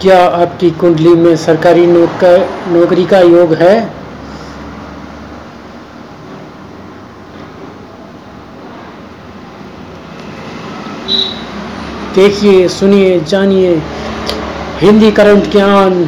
क्या आपकी कुंडली में सरकारी नौकर का योग है? देखिए, सुनिए, जानिए। हिंदी करंट ज्ञान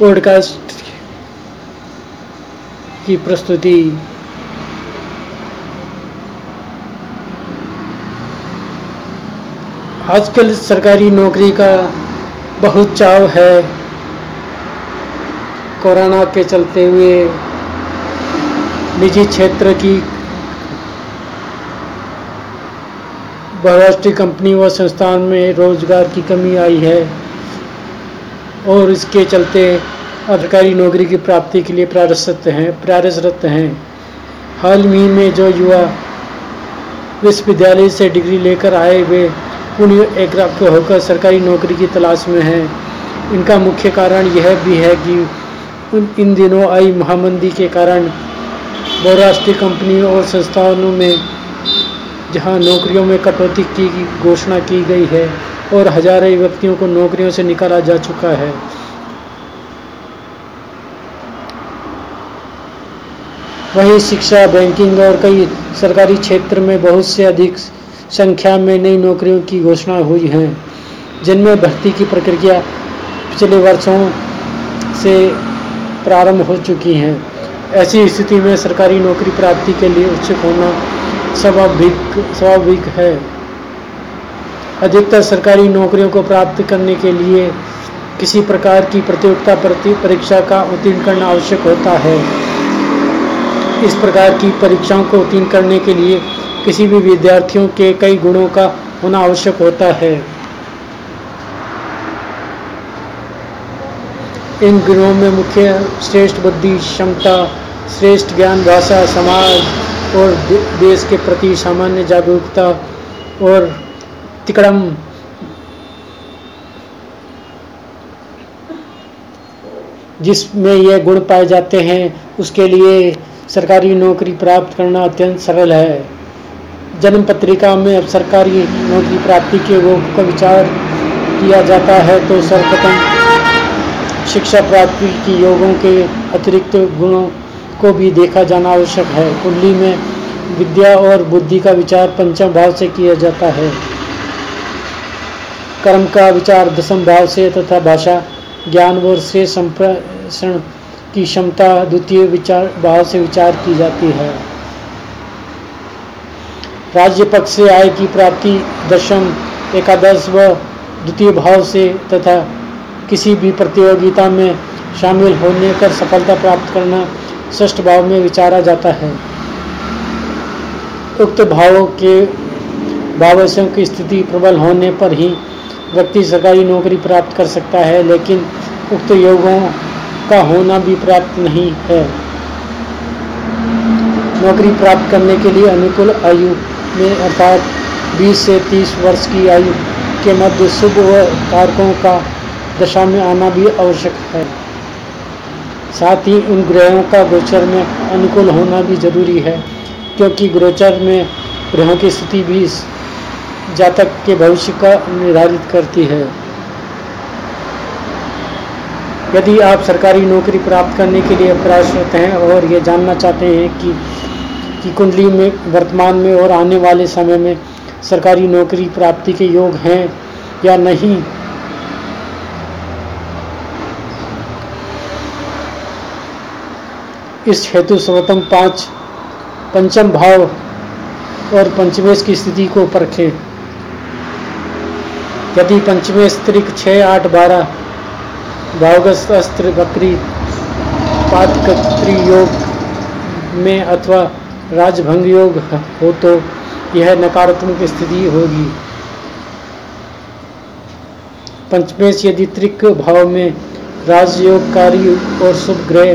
पॉडकास्ट की प्रस्तुति। आजकल सरकारी नौकरी का बहुत चाव है कोरोना के चलते हुए निजी क्षेत्र की बहुराष्ट्रीय कंपनी व संस्थान में रोज़गार की कमी आई है और इसके चलते अधिकारी नौकरी की प्राप्ति के लिए प्रयासरत हैं प्रयासरत हैं। हाल ही में जो युवा विश्वविद्यालय से डिग्री लेकर आए वे पुण्य एक होकर सरकारी नौकरी की तलाश में हैं। इनका मुख्य कारण यह भी है कि इन दिनों आई महामंदी के कारण बहुराष्ट्रीय कंपनियों और संस्थानों में जहाँ नौकरियों में कटौती की घोषणा की गई है और हज़ारों व्यक्तियों को नौकरियों से निकाला जा चुका है। वहीं शिक्षा, बैंकिंग और कई सरकारी क्षेत्र में बहुत से अधिक संख्या में नई नौकरियों की घोषणा हुई है। जिनमें भर्ती की प्रक्रिया पिछले वर्षों से प्रारंभ हो चुकी हैं। ऐसी स्थिति में सरकारी नौकरी प्राप्ति के लिए उत्सुक होना स्वाभाविक स्वाभाविक है। अधिकतर सरकारी नौकरियों को प्राप्त करने के लिए किसी प्रकार की प्रतियोगिता प्रति परीक्षा का उत्तीर्ण करना आवश्यक होता है। इस प्रकार की परीक्षाओं को उत्तीर्ण करने के लिए किसी भी विद्यार्थियों के कई गुणों का होना आवश्यक होता है। इन गुणों में मुख्य श्रेष्ठ बुद्धि, क्षमता, श्रेष्ठ ज्ञान, भाषा, समाज और देश के प्रति सामान्य जागरूकता और तिकड़म। जिसमें ये गुण पाए जाते हैं, उसके लिए सरकारी नौकरी प्राप्त करना अत्यंत सरल है। जन्म पत्रिका में अब सरकारी नौकरी प्राप्ति के योग का विचार किया जाता है तो सर्वप्रथम शिक्षा प्राप्ति की योगों के अतिरिक्त गुणों को भी देखा जाना आवश्यक है। कुंडली में विद्या और बुद्धि का विचार पंचम भाव से किया जाता है। कर्म का विचार दसम भाव से तथा भाषा, ज्ञान और से संप्रेषण की क्षमता द्वितीय विचार, भाव से विचार की जाती है। राज्य पक्ष से आय की प्राप्ति, दशम, एकादश व द्वितीय भाव से तथा किसी भी प्रतियोगिता में शामिल होने कर सफलता प्राप्त करना ष्ठ भाव में विचारा जाता है। उक्त भावों के भावशों की स्थिति प्रबल होने पर ही व्यक्ति सरकारी नौकरी प्राप्त कर सकता है, लेकिन उक्त योगों का होना भी प्राप्त नहीं है। नौकरी प्राप्त करने के लिए अनुकूल आयु में अर्थात 20 से 30 वर्ष की आयु के मध्य शुभ व कारकों का दशा में आना भी आवश्यक है। साथ ही उन ग्रहों का गोचर में अनुकूल होना भी ज़रूरी है, क्योंकि गोचर में ग्रहों की स्थिति भी जातक के भविष्य का निर्धारित करती है। यदि आप सरकारी नौकरी प्राप्त करने के लिए प्रयासरत हैं और ये जानना चाहते हैं कि कि कुंडली में, वर्तमान में और आने वाले समय में सरकारी नौकरी प्राप्ति के योग हैं या नहीं? इस हेतु सर्वोत्तम पाँच पंचम भाव और पंचमेश की स्थिति को परखें। यदि पंचमेश त्रिक छः आठ, बारह भावगस्त अस्त्र बकरी पातकत्री योग में अथवा राजभंग योग हो तो यह नकारात्मक स्थिति होगी। पंचमेश यदि त्रिक भाव में राजयोगकारी और शुभ ग्रह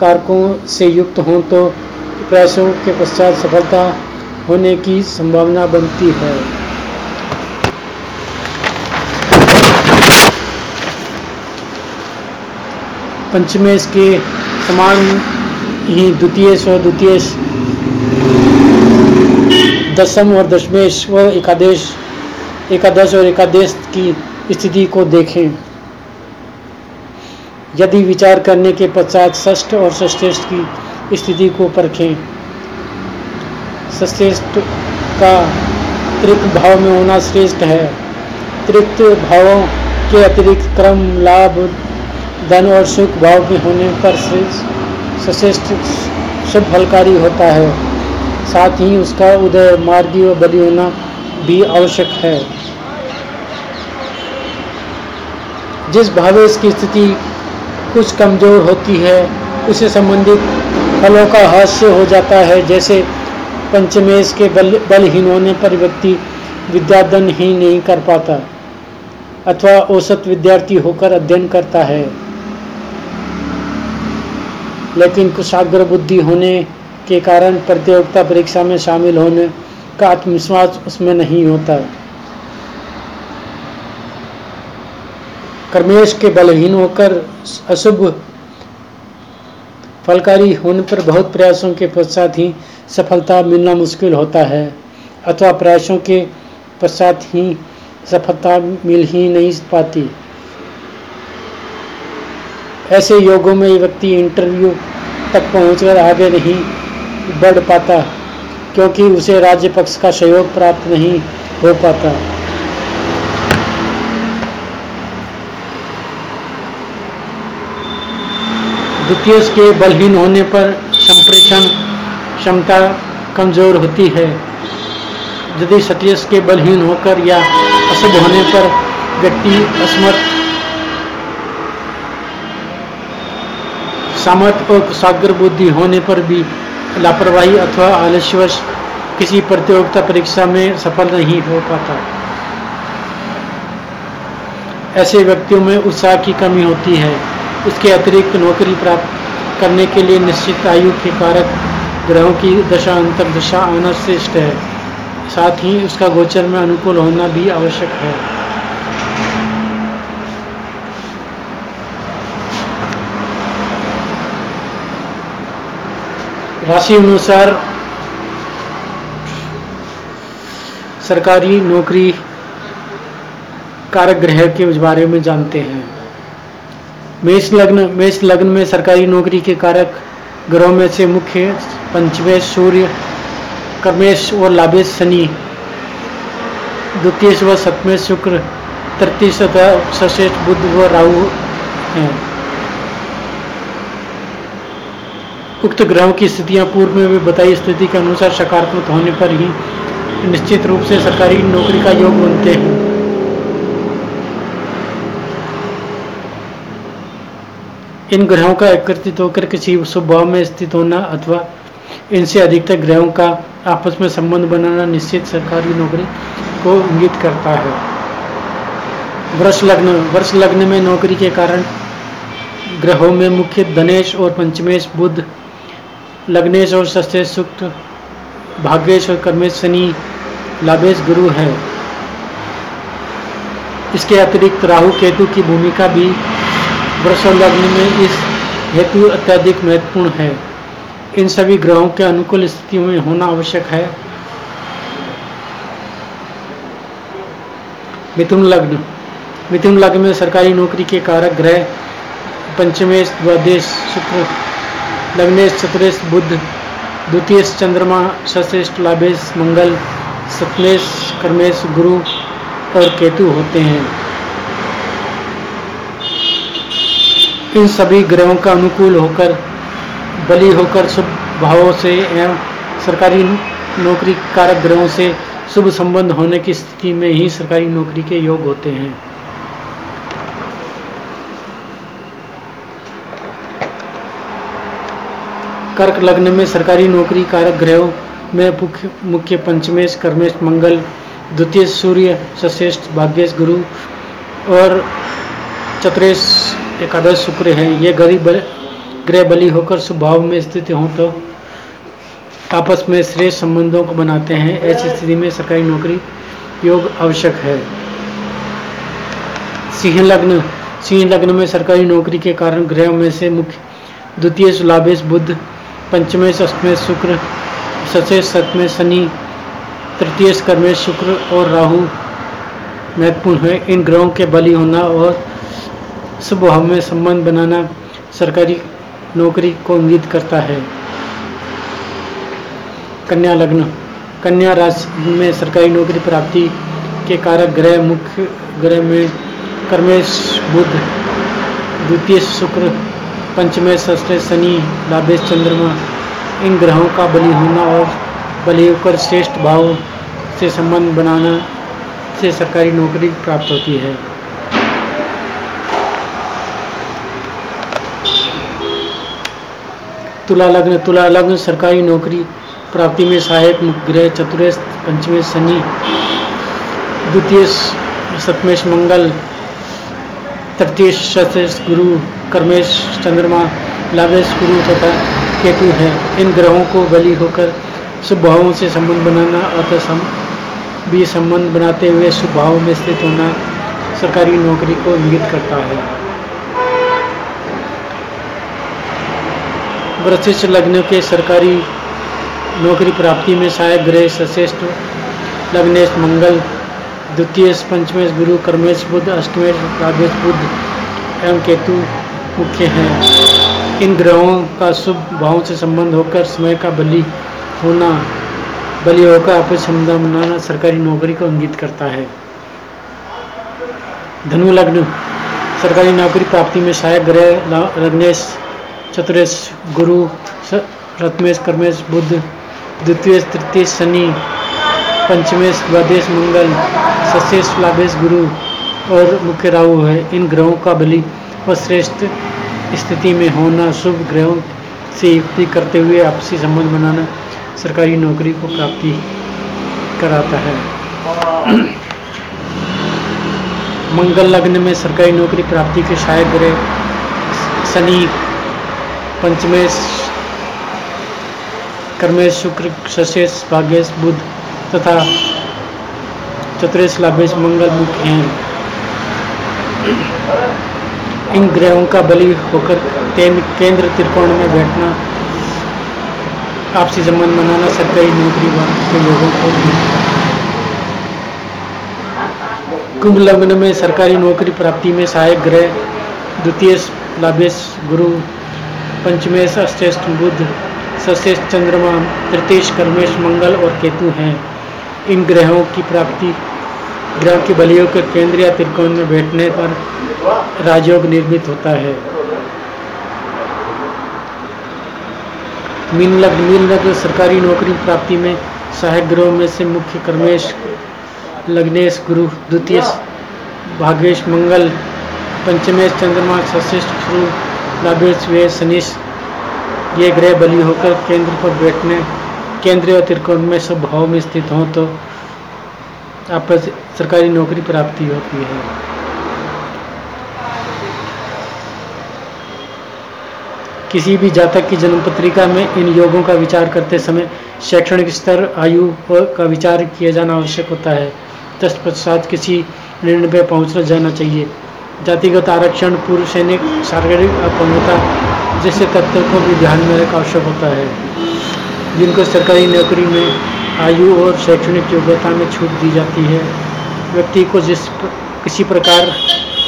कारकों से युक्त हों तो प्रयासों के पश्चात सफलता होने की संभावना बनती है। पंचमेश के समान ही द्वितीय स्व द्वितीय दसम और दशमेश व एकादेश, एकादश और एकादेश की स्थिति को देखें। यदि विचार करने के पश्चात षष्ठ और षष्ठेष्ठ की स्थिति को परखें। षष्ठेष्ठ का त्रिक भाव में होना श्रेष्ठ है। त्रिक्त भावों के अतिरिक्त क्रम, लाभ, धन और सुख भाव के होने पर श्रेष्ठ शुभ फलकारी होता है। साथ ही उसका उदय मार्गी व बलि होना भी आवश्यक है। जिस भावेश की स्थिति कुछ कमज़ोर होती है उसे संबंधित फलों का हास्य हो जाता है, जैसे पंचमेश के बल, बलहीन होने पर व्यक्ति विद्याधन ही नहीं कर पाता, अथवा औसत विद्यार्थी होकर अध्ययन करता है। लेकिन कुशाग्र बुद्धि होने के कारण प्रतियोगिता परीक्षा में शामिल होने का आत्मविश्वास उसमें नहीं होता। कर्मेश के बलहीन होकर अशुभ फलकारी होने पर बहुत प्रयासों के पश्चात ही सफलता मिलना मुश्किल होता है, अथवा प्रयासों के पश्चात ही सफलता मिल ही नहीं पाती। ऐसे योगों में व्यक्ति इंटरव्यू तक पहुंचकर आगे नहीं बढ़ पाता, क्योंकि उसे राज्य पक्ष का सहयोग प्राप्त नहीं हो पाता। द्वितीय के बलहीन होने पर संप्रेषण क्षमता कमज़ोर होती है। यदि सतीश के बलहीन होकर या अशुभ होने पर व्यक्ति असमर्थ, सामर्थ और सागर बुद्धि होने पर भी लापरवाही अथवा आलस्यवश किसी प्रतियोगिता परीक्षा में सफल नहीं हो पाता। ऐसे व्यक्तियों में उत्साह की कमी होती है। इसके अतिरिक्त नौकरी प्राप्त करने के लिए निश्चित आयु के कारक ग्रहों की दशा अंतर दशा आना श्रेष्ठ है। साथ ही उसका गोचर में अनुकूल होना भी आवश्यक है। राशि अनुसार सरकारी नौकरी कारक ग्रह के बारे में जानते हैं। मेष लग्न मेष लग्न में सरकारी नौकरी के कारक ग्रहों में से मुख्य पंचमेश सूर्य, कर्मेश और लाभेश शनि द्वितीय व सप्तमें शुक्र तृतीय सश्रेष्ठ बुद्ध व राहु हैं। उक्त ग्रहों की स्थितियाँ पूर्व में भी बताई स्थिति के अनुसार सकारात्मक होने पर ही निश्चित रूप से सरकारी नौकरी का योग बनते हैं। इन ग्रहों का एकत्रित होकर किसी स्वभाव में स्थित होना अथवा इनसे अधिकतर ग्रहों का आपस में संबंध बनाना निश्चित सरकारी नौकरी को इंगित करता है। वर्ष लग्न वर्ष लग्न में नौकरी के कारण ग्रहों में मुख्य धनेश और पंचमेश बुद्ध लग्नेश और सस्ते सुक्त, भाग्येश और कर्मेश शनि, लाभेश गुरु है। इसके अतिरिक्त राहु केतु की भूमिका भी वृष लग्न में इस हेतु अत्यधिक महत्वपूर्ण है। इन सभी ग्रहों के अनुकूल स्थितियों में होना आवश्यक है। मिथुन लग्न। मिथुन लग्न में सरकारी नौकरी के कारक ग्रह, पंचमेश, द्वादेश, शुक्र लग्नेश चतुरेश बुद्ध द्वितीय चंद्रमा सश्रेष्ठ लाभेश, मंगल, सप्तमेश, कर्मेश, गुरु और केतु होते हैं। इन सभी ग्रहों का अनुकूल होकर, बली होकर, शुभ भावों से एवं सरकारी नौकरी कारक ग्रहों से शुभ संबंध होने की स्थिति में ही सरकारी नौकरी के योग होते हैं। कर्क लग्न में सरकारी नौकरी कारक ग्रहों में मुख्य पंचमेश, कर्मेश, मंगल, द्वितीय सूर्य सश्रेष्ठ भाग्येश, गुरु और चतुरेश एकादश शुक्र हैं। ये गरीब ग्रह बली होकर स्वभाव में स्थित हों तो आपस में श्रेष्ठ संबंधों को बनाते हैं। ऐसी स्थिति में सरकारी नौकरी योग आवश्यक है। सिंह लग्न सिंह लग्न में सरकारी नौकरी के कारण ग्रहों में से मुख्य, द्वितीय सुलाभेश बुद्ध पंचमेश अष्टमेश शुक्र सचेश सतमें शनि, तृतीय कर्मेश शुक्र और राहु महत्वपूर्ण है। इन ग्रहों के बली होना और स्वभाव में संबंध बनाना सरकारी नौकरी को इंगित करता है। कन्या लग्न, कन्या राशि में सरकारी नौकरी प्राप्ति के कारक ग्रह मुख्य ग्रह में कर्मेश, बुध, द्वितीय शुक्र पंचमे षष्ठ शनि लाभेश चंद्रमा, इन ग्रहों का बलि होना और बलि होकर श्रेष्ठ भाव से संबंध बनाना से सरकारी नौकरी प्राप्त होती है। तुला लग्न तुला लग्न, सरकारी नौकरी प्राप्ति में सहायक ग्रह, चतुर्थ, पंचमेश, शनि द्वितीय सप्तमेश, मंगल तृतीय सतेश गुरु, कर्मेश, चंद्रमा, लाभेश गुरु तथा केतु है। इन ग्रहों को बलि होकर शुभ भावों से संबंध बनाना, अतः सम भी संबंध बनाते हुए शुभ भाव में स्थित होना सरकारी नौकरी को इंगित करता है। वृश्चिक लग्न के सरकारी नौकरी प्राप्ति में सहायक ग्रह सश्रेष्ठ लग्नेश मंगल द्वितीय पंचमेश गुरु, कर्मेश बुद्ध, अष्टमेश राधेश बुद्ध एवं केतु मुख्य हैं। इन ग्रहों का शुभ भावों से संबंध होकर समय का बलि होना, बलि होकर आपस क्षमता बनाना सरकारी नौकरी को इंगित करता है। धनु लग्न सरकारी नौकरी प्राप्ति में सहायक ग्रह लग्नेश चतुरेश गुरु रत्मेश कर्मेश बुद्ध, द्वितीय, तृतीय, शनि, पंचमेश, द्वादेश, मंगल सशेष लाभेश गुरु और मुख्य राहु है। इन ग्रहों का बलि व श्रेष्ठ स्थिति में होना शुभ ग्रहों से युक्ति करते हुए आपसी संबंध बनाना सरकारी नौकरी को प्राप्ति कराता है। मंगल लग्न में सरकारी नौकरी प्राप्ति के सहायक ग्रह शनि, पंचमेश, कर्मेश, शुक्र, सशेष, भाग्यश, बुध तथा चतुरेश लाभेश मंगल मुख्य हैं। इन ग्रहों का बलि होकर केंद्र त्रिकोण में बैठना, आपसी संबंध बनाना सरकारी नौकरी के लोगों को कुंभ लग्न में सरकारी नौकरी प्राप्ति में सहायक ग्रह, द्वितीय लाभेश गुरु, पंचमेश अष्टेष्ट बुद्ध सशेष चंद्रमा तृतीय कर्मेश मंगल और केतु हैं। इन ग्रहों की प्राप्ति ग्रह की बलियों के केंद्र या त्रिकोण में बैठने पर राजयोग निर्मित होता है। मीन लग्न मीन लग्न सरकारी नौकरी प्राप्ति में सहायक ग्रहों में से मुख्य कर्मेश, लग्नेश, गुरु, द्वितीय भागेश, मंगल, पंचमेश, चंद्रमा, सशिष्ट गुरु लाभेश वे शनिश, ये ग्रह बलि होकर केंद्र पर बैठने, केंद्रीय त्रिकोण में सब भाव में स्थित हों तो आप सरकारी नौकरी प्राप्ति होती है। किसी भी जातक की जन्म पत्रिका में इन योगों का विचार करते समय शैक्षणिक स्तर, आयु का विचार किया जाना आवश्यक होता है। तत्पश्चात किसी निर्णय पर पहुँचना जाना चाहिए। जातिगत आरक्षण, पूर्व सैनिक शारीरिक अपंगता जैसे तथ्यों को भी ध्यान में रखना आवश्यक होता है। जिनको सरकारी नौकरी में आयु और शैक्षणिक योग्यता में छूट दी जाती है। व्यक्ति को जिस किसी प्रकार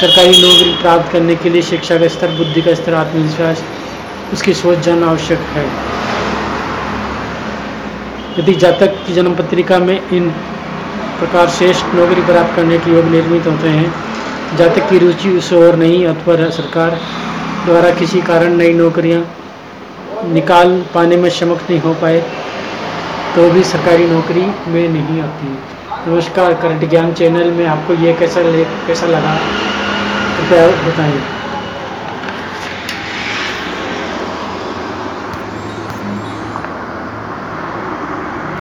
सरकारी नौकरी प्राप्त करने के लिए शिक्षा का स्तर, बुद्धि का स्तर, आत्मविश्वास, उसकी सोच जानना आवश्यक है। यदि जातक की जन्म पत्रिका में इन प्रकार श्रेष्ठ नौकरी प्राप्त करने के योग निर्मित होते हैं, जातक की रुचि उस ओर नहीं अथवा सरकार द्वारा किसी कारण नई नौकरियाँ निकाल पाने में समक्ष नहीं हो पाए तो भी सरकारी नौकरी में नहीं आती। नमस्कार, करंट ज्ञान चैनल में आपको ये कैसा ले, कैसा लगा? कृपया बताएँ